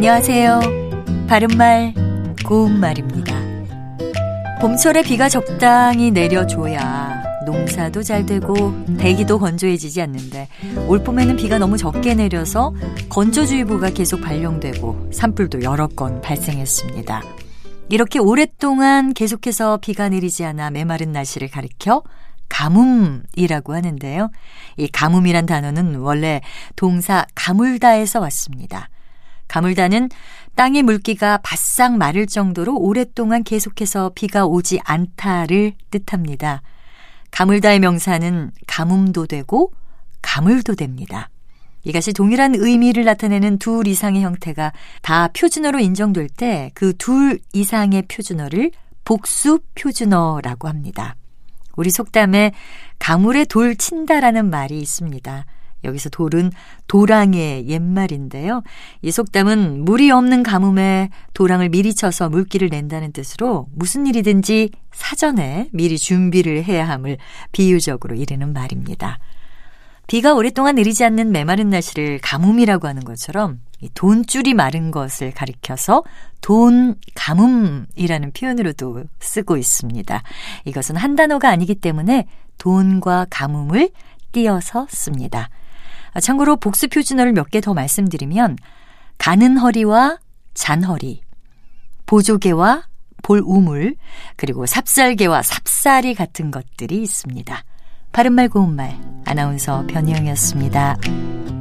안녕하세요. 바른말, 고운말입니다. 봄철에 비가 적당히 내려줘야 농사도 잘 되고 대기도 건조해지지 않는데 올 봄에는 비가 너무 적게 내려서 건조주의보가 계속 발령되고 산불도 여러 건 발생했습니다. 이렇게 오랫동안 계속해서 비가 내리지 않아 메마른 날씨를 가리켜 가뭄이라고 하는데요. 이 가뭄이란 단어는 원래 동사 가물다에서 왔습니다. 가물다는 땅의 물기가 바싹 마를 정도로 오랫동안 계속해서 비가 오지 않다를 뜻합니다. 가물다의 명사는 가뭄도 되고 가물도 됩니다. 이것이 동일한 의미를 나타내는 둘 이상의 형태가 다 표준어로 인정될 때 그 둘 이상의 표준어를 복수 표준어라고 합니다. 우리 속담에 가물에 돌 친다라는 말이 있습니다. 여기서 돌은 도랑의 옛말인데요. 이 속담은 물이 없는 가뭄에 도랑을 미리 쳐서 물기를 낸다는 뜻으로 무슨 일이든지 사전에 미리 준비를 해야 함을 비유적으로 이르는 말입니다. 비가 오랫동안 내리지 않는 메마른 날씨를 가뭄이라고 하는 것처럼 돈줄이 마른 것을 가리켜서 돈 가뭄이라는 표현으로도 쓰고 있습니다. 이것은 한 단어가 아니기 때문에 돈과 가뭄을 띄어서 씁니다. 참고로 복수 표준어를 몇 개 더 말씀드리면 가는 허리와 잔허리, 보조개와 볼우물, 그리고 삽살개와 삽살이 같은 것들이 있습니다. 바른말 고운말 아나운서 변희영이었습니다.